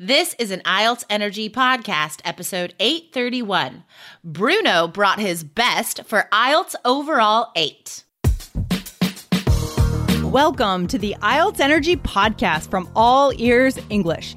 This is an IELTS Energy podcast, episode 831. Bruno brought his best for IELTS Overall 8. Welcome to the IELTS Energy podcast from All Ears English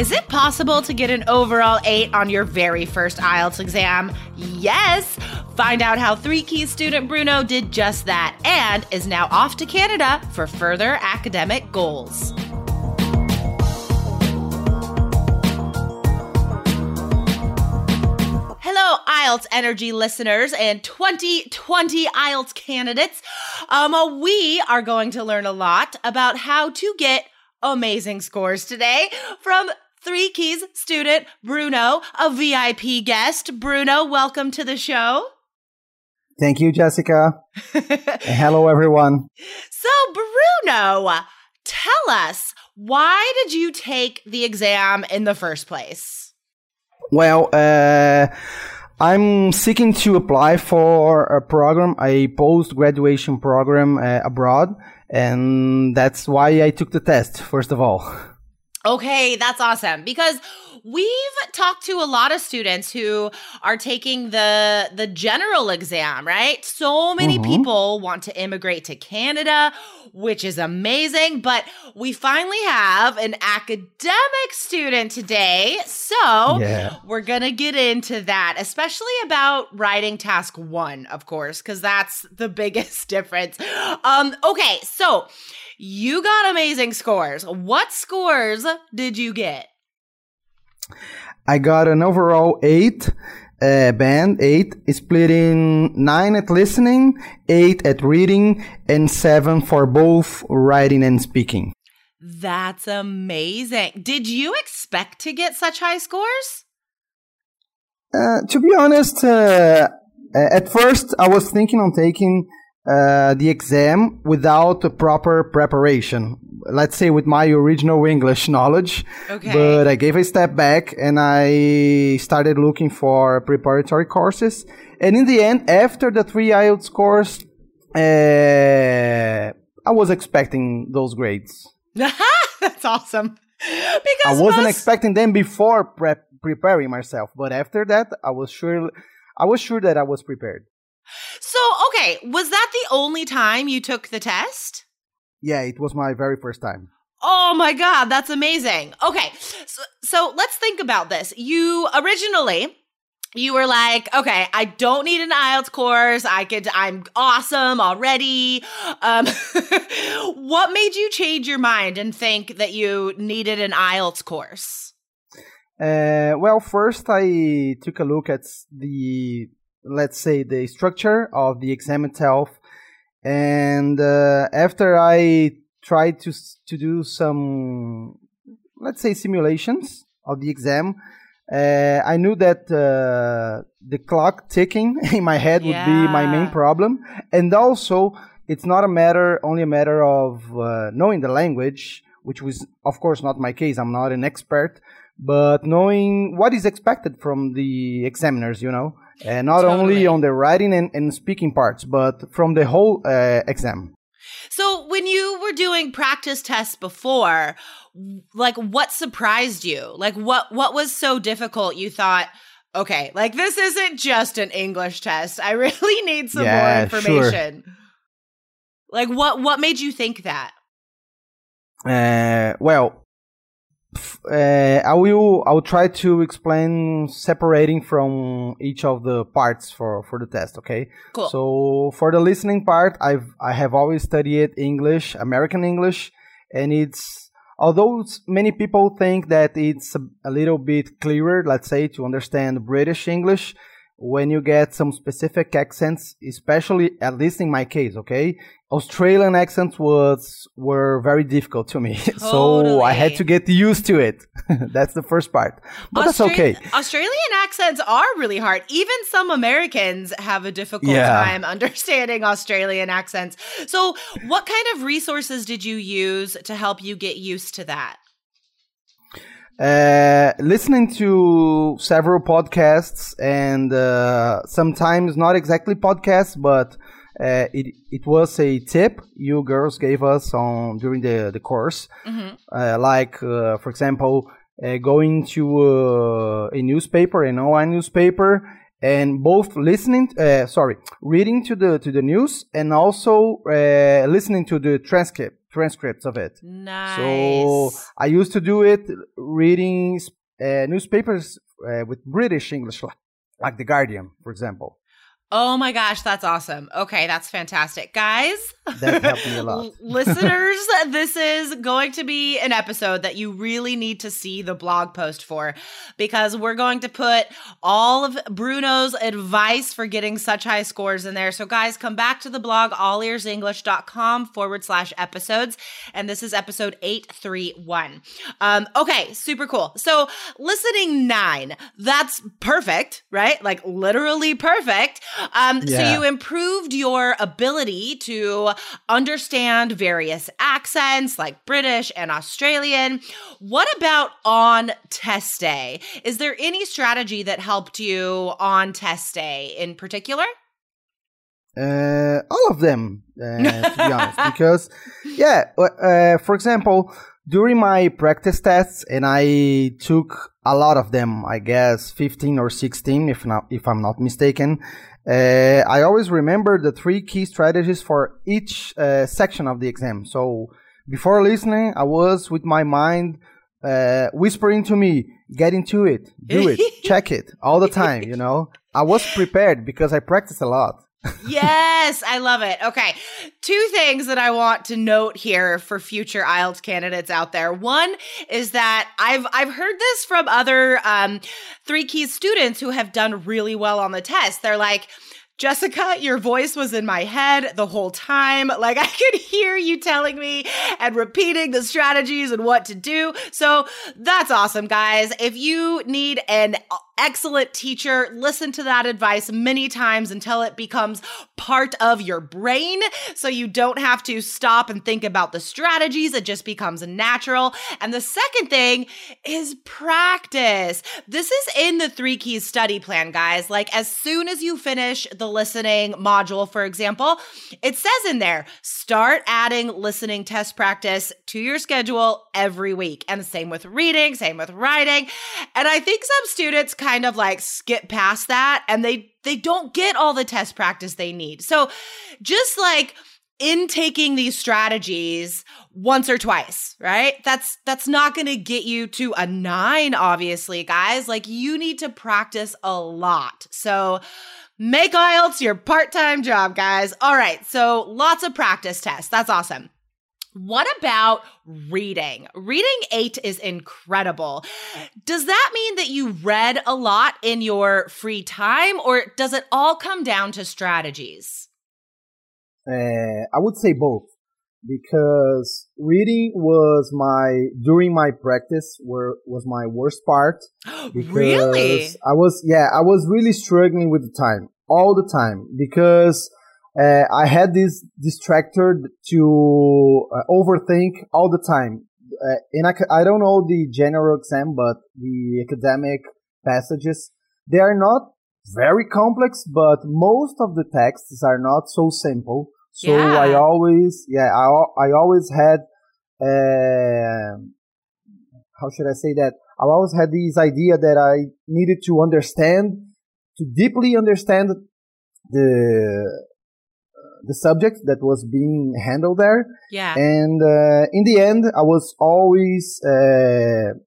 Is it possible to get an overall 8 on your very first IELTS exam? Yes! Find out how Three Keys student Bruno did just that and is now off to Canada for further academic goals. Hello, IELTS Energy listeners and 2020 IELTS candidates. Um, we are going to learn a lot about how to get amazing scores today from Three Keys student Bruno, a VIP guest. Bruno, welcome to the show. Thank you, Jessica. hello, everyone. So, Bruno, tell us why did you take the exam in the first place? Well, uh, I'm seeking to apply for a program, a post graduation program uh, abroad, and that's why I took the test, first of all. Okay, that's awesome because we've talked to a lot of students who are taking the the general exam, right? So many mm-hmm. people want to immigrate to Canada, which is amazing, but we finally have an academic student today. So, yeah. we're going to get into that, especially about writing task 1, of course, cuz that's the biggest difference. Um okay, so you got amazing scores. What scores did you get? I got an overall eight. Uh, band eight, splitting nine at listening, eight at reading, and seven for both writing and speaking. That's amazing. Did you expect to get such high scores? Uh, to be honest, uh, at first I was thinking on taking uh, the exam without proper preparation. Let's say with my original English knowledge. Okay. But I gave a step back and I started looking for preparatory courses. And in the end, after the three IELTS course, uh, I was expecting those grades. That's awesome. Because I wasn't most... expecting them before prep preparing myself, but after that, I was sure I was sure that I was prepared. So, okay, was that the only time you took the test? Yeah, it was my very first time. Oh my god, that's amazing. Okay. So, so let's think about this. You originally you were like, okay, I don't need an IELTS course. I could, I'm awesome already. Um, what made you change your mind and think that you needed an IELTS course? Uh, well, first I took a look at the let's say the structure of the exam itself. And uh, after i tried to to do some let's say simulations of the exam uh, i knew that uh, the clock ticking in my head would be my main problem. And also it's not a matter only a matter of uh, knowing the language which was of course not my case. I'm not an expert. But knowing what is expected from the examiners you know and not totally. only on the writing and, and, speaking parts, but from the whole uh, exam. So, when you were doing practice tests before, like what surprised you? Like what what was so difficult you thought, okay, like this isn't just an English test. I really need some yeah, more information. Sure. Like what what made you think that? Uh, well, uh, I will I will try to explain separating from each of the parts for for the test. Okay. Cool. So for the listening part, I've I have always studied English, American English, and it's although many people think that it's a, a little bit clearer, let's say, to understand British English. When you get some specific accents, especially at least in my case, okay? Australian accents was were very difficult to me. Totally. so I had to get used to it. that's the first part. But that's okay. Australian accents are really hard. Even some Americans have a difficult Yeah. time understanding Australian accents. So, what kind of resources did you use to help you get used to that? Uh, listening to several podcasts and uh, sometimes not exactly podcasts, but uh, it it was a tip you girls gave us on during the the course. Mhm. Uh, like uh, for example, uh, going to uh, a newspaper, an online newspaper, and both listening, uh, sorry, reading to the to the news and also uh, listening to the transcript transcripts of it. Nice. So I used to do it reading uh, newspapers uh, with British English, like, like The Guardian, for example. Oh my gosh, that's awesome. Okay, that's fantastic. Guys, That helped me a lot. listeners, this is going to be an episode that you really need to see the blog post for because we're going to put all of Bruno's advice for getting such high scores in there. So, guys, come back to the blog, allearsenglish.com forward slash episodes. And this is episode 831. Um, okay, super cool. So, listening nine, that's perfect, right? Like literally perfect. Um, So, you improved your ability to understand various accents like British and Australian. What about on test day? Is there any strategy that helped you on test day in particular? Uh, all of them, uh, to be honest, because yeah, uh, for example, during my practice tests, and I took a lot of them, I guess fifteen or sixteen, if not, if I'm not mistaken. Uh, I always remember the three key strategies for each uh, section of the exam. So before listening, I was with my mind uh, whispering to me, "Get into it, do it, check it all the time." You know, I was prepared because I practiced a lot. Yes, I love it. Okay. Two things that I want to note here for future IELTS candidates out there. One is that I've I've heard this from other um, three keys students who have done really well on the test. They're like, Jessica, your voice was in my head the whole time. Like I could hear you telling me and repeating the strategies and what to do. So that's awesome, guys. If you need an excellent teacher, listen to that advice many times until it becomes part of your brain so you don't have to stop and think about the strategies. It just becomes natural. And the second thing is practice. This is in the three keys study plan, guys. Like as soon as you finish the listening module, for example, it says in there, start adding listening test practice to your schedule every week. And the same with reading, same with writing. And I think some students kind of like skip past that and they they don't get all the test practice they need. So just like in taking these strategies once or twice, right? That's that's not going to get you to a 9 obviously, guys. Like you need to practice a lot. So make IELTS your part-time job, guys. All right. So lots of practice tests. That's awesome. What about reading? Reading eight is incredible. Does that mean that you read a lot in your free time, or does it all come down to strategies? Uh, I would say both because reading was my during my practice were was my worst part. Because really? I was yeah I was really struggling with the time all the time because uh, I had this distractor to uh, overthink all the time. Uh, in ac- I don't know the general exam, but the academic passages they are not very complex, but most of the texts are not so simple. So Yeah. I always, yeah, I, I always had, uh, how should I say that? I always had this idea that I needed to understand, to deeply understand the the subject that was being handled there. Yeah. And uh, in the end, I was always uh,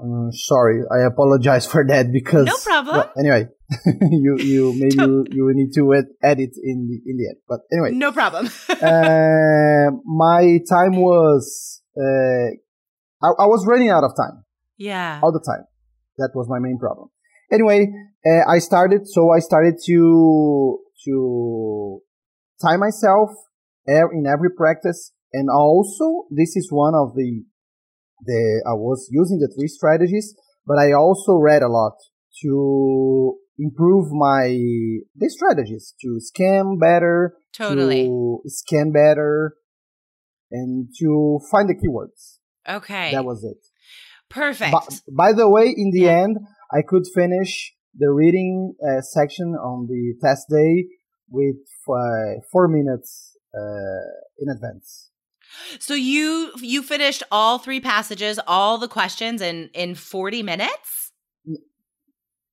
uh, sorry. I apologize for that because No problem. well, anyway, you you maybe you, you need to ed- edit in the in the end. But anyway, no problem. uh, my time was uh, I, I was running out of time yeah. all the time. That was my main problem. anyway, uh, I started. So I started to to time myself in every practice, and also this is one of the the I was using the three strategies, but I also read a lot to improve my the strategies to scan better, totally to scan better, and to find the keywords. Okay, that was it. Perfect. By, by the way, in the end, I could finish the reading uh, section on the test day with uh, four minutes uh, in advance. So you you finished all three passages, all the questions in in forty minutes.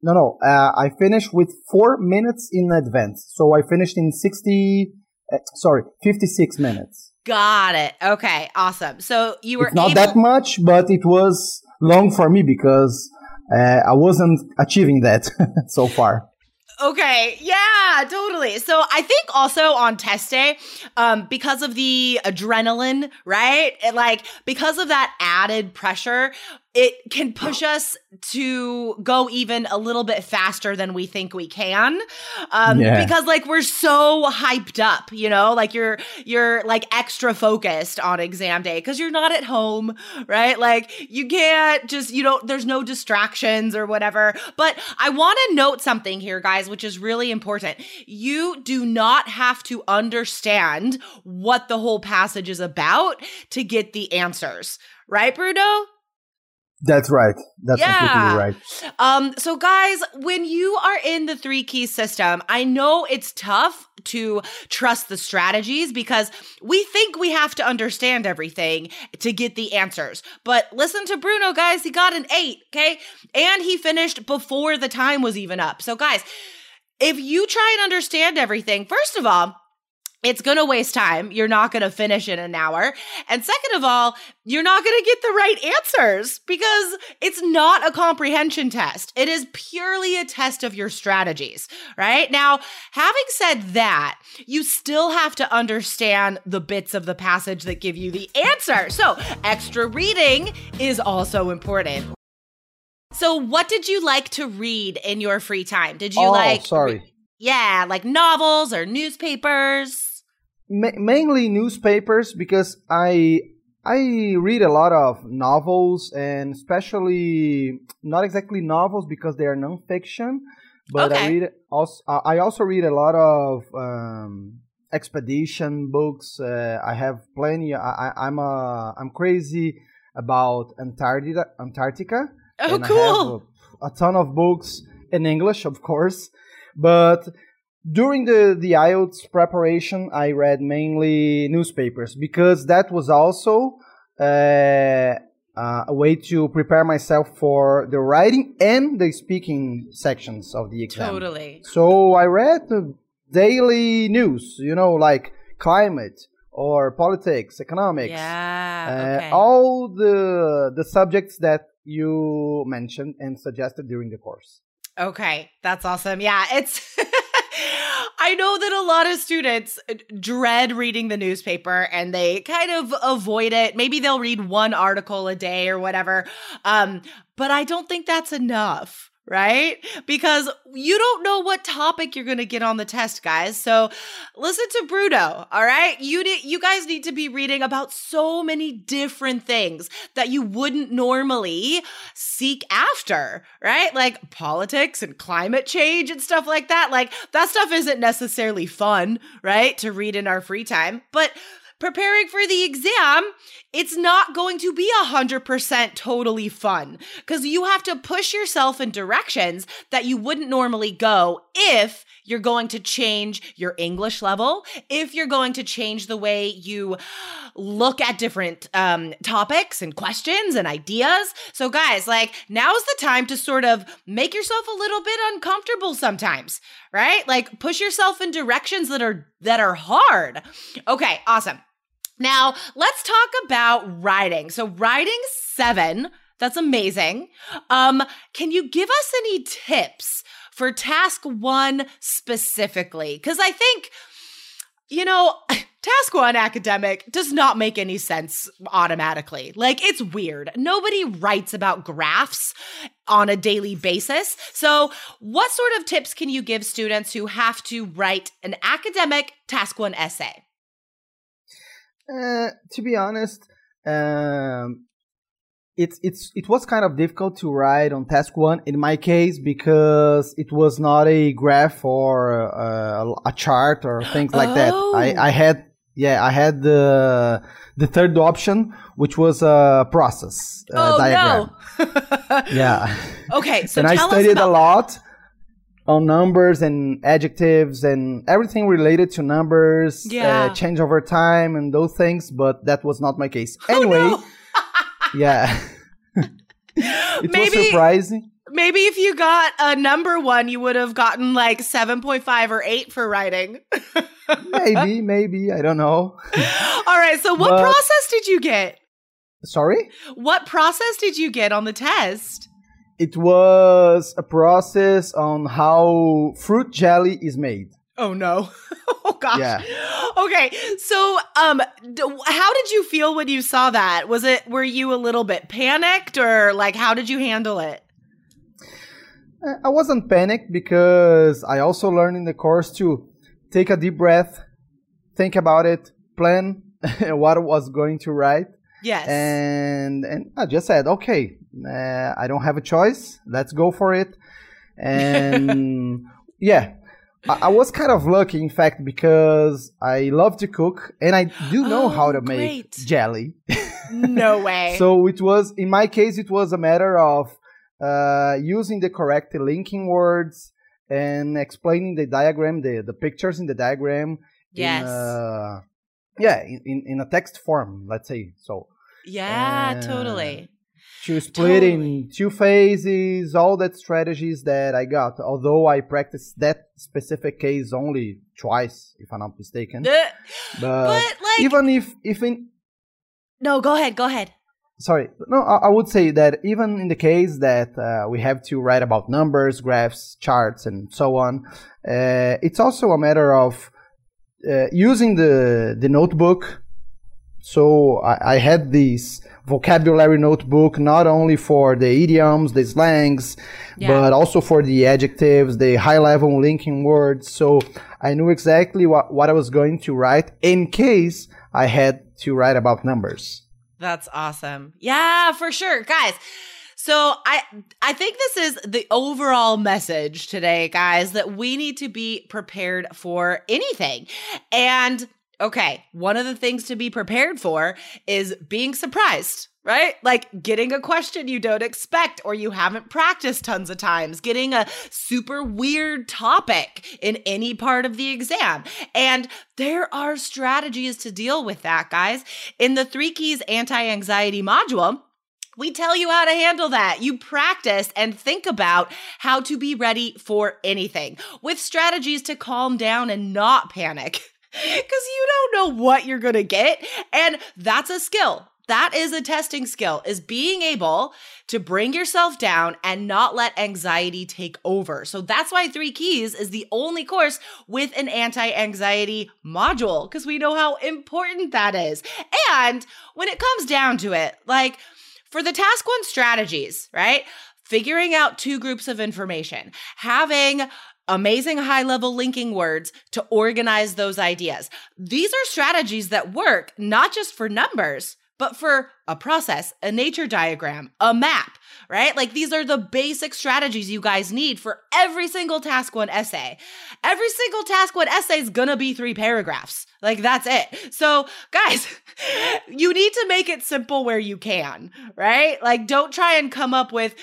No, no. Uh, I finished with four minutes in advance. So I finished in 60, uh, sorry, 56 minutes. Got it. Okay. Awesome. So you were it's not able- that much, but it was long for me because uh, I wasn't achieving that so far. Okay. Yeah, totally. So I think also on test day, um, because of the adrenaline, right? It, like because of that added pressure, it can push us to go even a little bit faster than we think we can um, yeah. because like we're so hyped up you know? Like you're you're like extra focused on exam day because you're not at home right? Like you can't just you don't there's no distractions or whatever. But i want to note something here guys which is really important. You do not have to understand what the whole passage is about to get the answers. Right bruno that's right. That's yeah. completely right. Um, so guys, when you are in the three key system, I know it's tough to trust the strategies because we think we have to understand everything to get the answers. But listen to Bruno, guys. He got an eight, okay? And he finished before the time was even up. So guys, if you try and understand everything, first of all, it's going to waste time. You're not going to finish in an hour. And second of all, you're not going to get the right answers because it's not a comprehension test. It is purely a test of your strategies, right? Now, having said that, you still have to understand the bits of the passage that give you the answer. So, extra reading is also important. So, what did you like to read in your free time? Did you oh, like sorry. Yeah, like novels or newspapers? Ma- mainly newspapers because I I read a lot of novels and especially not exactly novels because they are nonfiction, but okay. I read also I also read a lot of um, expedition books. Uh, I have plenty. I, I, am a I'm crazy about Antarctica. Antarctica. Oh, cool! A, a ton of books in English, of course, but during the, the IELTS preparation, I read mainly newspapers because that was also uh, uh, a way to prepare myself for the writing and the speaking sections of the exam. Totally. So I read the daily news, you know, like climate or politics, economics. Yeah. Uh, okay. all the the subjects that you mentioned and suggested during the course. Okay, that's awesome. Yeah, it's I know that a lot of students dread reading the newspaper and they kind of avoid it. Maybe they'll read one article a day or whatever. Um, but I don't think that's enough right? Because you don't know what topic you're going to get on the test, guys. So listen to Bruno, all right? You need, you guys need to be reading about so many different things that you wouldn't normally seek after, right? Like politics and climate change and stuff like that. Like that stuff isn't necessarily fun, right? To read in our free time, but preparing for the exam, it's not going to be 100% totally fun because you have to push yourself in directions that you wouldn't normally go if you're going to change your English level, if you're going to change the way you look at different um, topics and questions and ideas. So, guys, like now's the time to sort of make yourself a little bit uncomfortable sometimes, right? Like push yourself in directions that are that are hard. Okay, awesome. Now, let's talk about writing. So, writing seven, that's amazing. Um, can you give us any tips for task one specifically? Because I think, you know, task one academic does not make any sense automatically. Like it's weird. Nobody writes about graphs on a daily basis. So, what sort of tips can you give students who have to write an academic task one essay? Uh, to be honest, um, it's it's it was kind of difficult to write on task one in my case because it was not a graph or uh, a chart or things like oh. that. I, I had yeah I had the the third option which was a process uh, oh, diagram. No. yeah. Okay, so and I studied a lot on numbers and adjectives and everything related to numbers, uh, yeah. uh, change over time and those things, but that was not my case. Oh, anyway, no. yeah. it maybe, was surprising. Maybe if you got a number one, you would have gotten like 7.5 or 8 for writing. maybe, maybe. I don't know. All right. So, what but, process did you get? Sorry? What process did you get on the test? It was a process on how fruit jelly is made. Oh no. oh gosh. Yeah. Okay. So, um d- how did you feel when you saw that? Was it were you a little bit panicked or like how did you handle it? Uh, I wasn't panicked because I also learned in the course to take a deep breath, think about it, plan what I was going to write. Yes. And and I just said, okay, uh, I don't have a choice. Let's go for it. And yeah, I, I, was kind of lucky, in fact, because I love to cook and I do know oh, how to great. make jelly. no way. so it was, in my case, it was a matter of uh, using the correct linking words and explaining the diagram, the, the pictures in the diagram. Yes. In, uh, yeah, in, in a text form, let's say. So. Yeah, uh, totally to split totally. in two phases, all that strategies that I got. Although I practiced that specific case only twice, if I'm not mistaken. But, but like, even if if in no, go ahead, go ahead. Sorry, no, I, I would say that even in the case that uh, we have to write about numbers, graphs, charts, and so on, uh, it's also a matter of uh, using the the notebook. So I, I had these vocabulary notebook not only for the idioms, the slangs, yeah. but also for the adjectives, the high level linking words. So I knew exactly what, what I was going to write in case I had to write about numbers. That's awesome. Yeah, for sure. Guys, so I I think this is the overall message today, guys, that we need to be prepared for anything. And Okay, one of the things to be prepared for is being surprised, right? Like getting a question you don't expect or you haven't practiced tons of times, getting a super weird topic in any part of the exam. And there are strategies to deal with that, guys. In the Three Keys Anti Anxiety module, we tell you how to handle that. You practice and think about how to be ready for anything with strategies to calm down and not panic. because you don't know what you're going to get. And that's a skill. That is a testing skill is being able to bring yourself down and not let anxiety take over. So that's why 3 keys is the only course with an anti-anxiety module because we know how important that is. And when it comes down to it, like for the task 1 strategies, right? Figuring out two groups of information, having amazing high level linking words to organize those ideas. These are strategies that work not just for numbers, but for a process, a nature diagram, a map, right? Like these are the basic strategies you guys need for every single task one essay. Every single task one essay is gonna be three paragraphs. Like that's it. So, guys, you need to make it simple where you can, right? Like don't try and come up with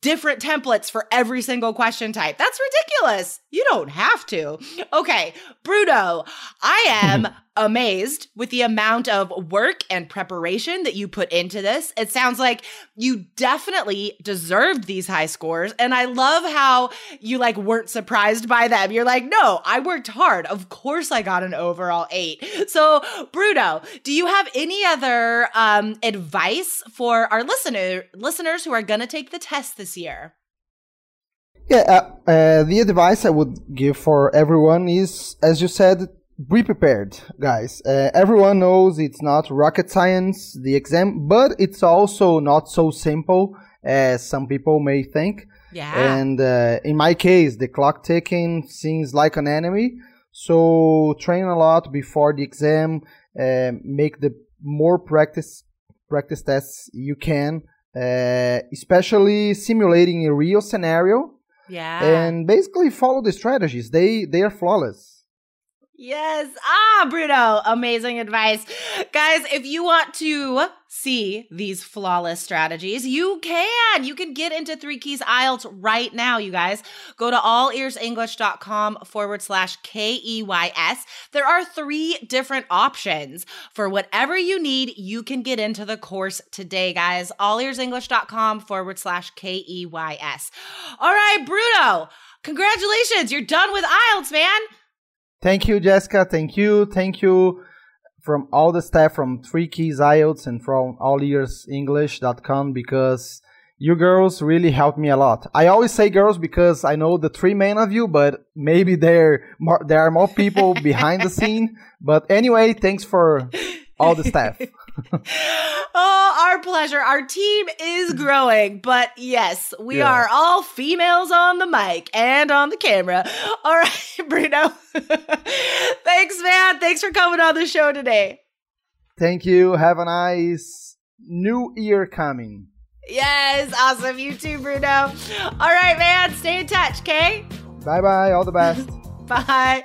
different templates for every single question type. That's ridiculous. You don't have to. Okay, Bruno, I am amazed with the amount of work and preparation that you put into this. It sounds like you definitely deserved these high scores. And I love how you like weren't surprised by them. You're like, no, I worked hard. Of course I got an overall eight. So Bruno, do you have any other um, advice for our listener listeners who are going to take the test this year? Yeah, uh, uh, the advice I would give for everyone is, as you said, be prepared, guys. Uh, everyone knows it's not rocket science, the exam, but it's also not so simple as some people may think. Yeah. And uh, in my case, the clock ticking seems like an enemy. So train a lot before the exam. Uh, make the more practice practice tests you can, uh, especially simulating a real scenario. Yeah. And basically follow the strategies. They they are flawless. Yes. Ah, Bruno. Amazing advice. Guys, if you want to see these flawless strategies, you can. You can get into Three Keys IELTS right now, you guys. Go to allearsenglish.com forward slash K E Y S. There are three different options. For whatever you need, you can get into the course today, guys. Allearsenglish.com forward slash K E Y S. All right, Bruno. Congratulations. You're done with IELTS, man. Thank you, Jessica. Thank you. Thank you from all the staff from Three Keys IELTS and from allearsenglish.com because you girls really helped me a lot. I always say girls because I know the three men of you, but maybe there more, there are more people behind the scene. But anyway, thanks for all the staff. oh, our pleasure. Our team is growing, but yes, we yeah. are all females on the mic and on the camera. All right, Bruno. Thanks, man. Thanks for coming on the show today. Thank you. Have a nice new year coming. Yes, awesome. You too, Bruno. All right, man. Stay in touch, okay? Bye bye. All the best. bye.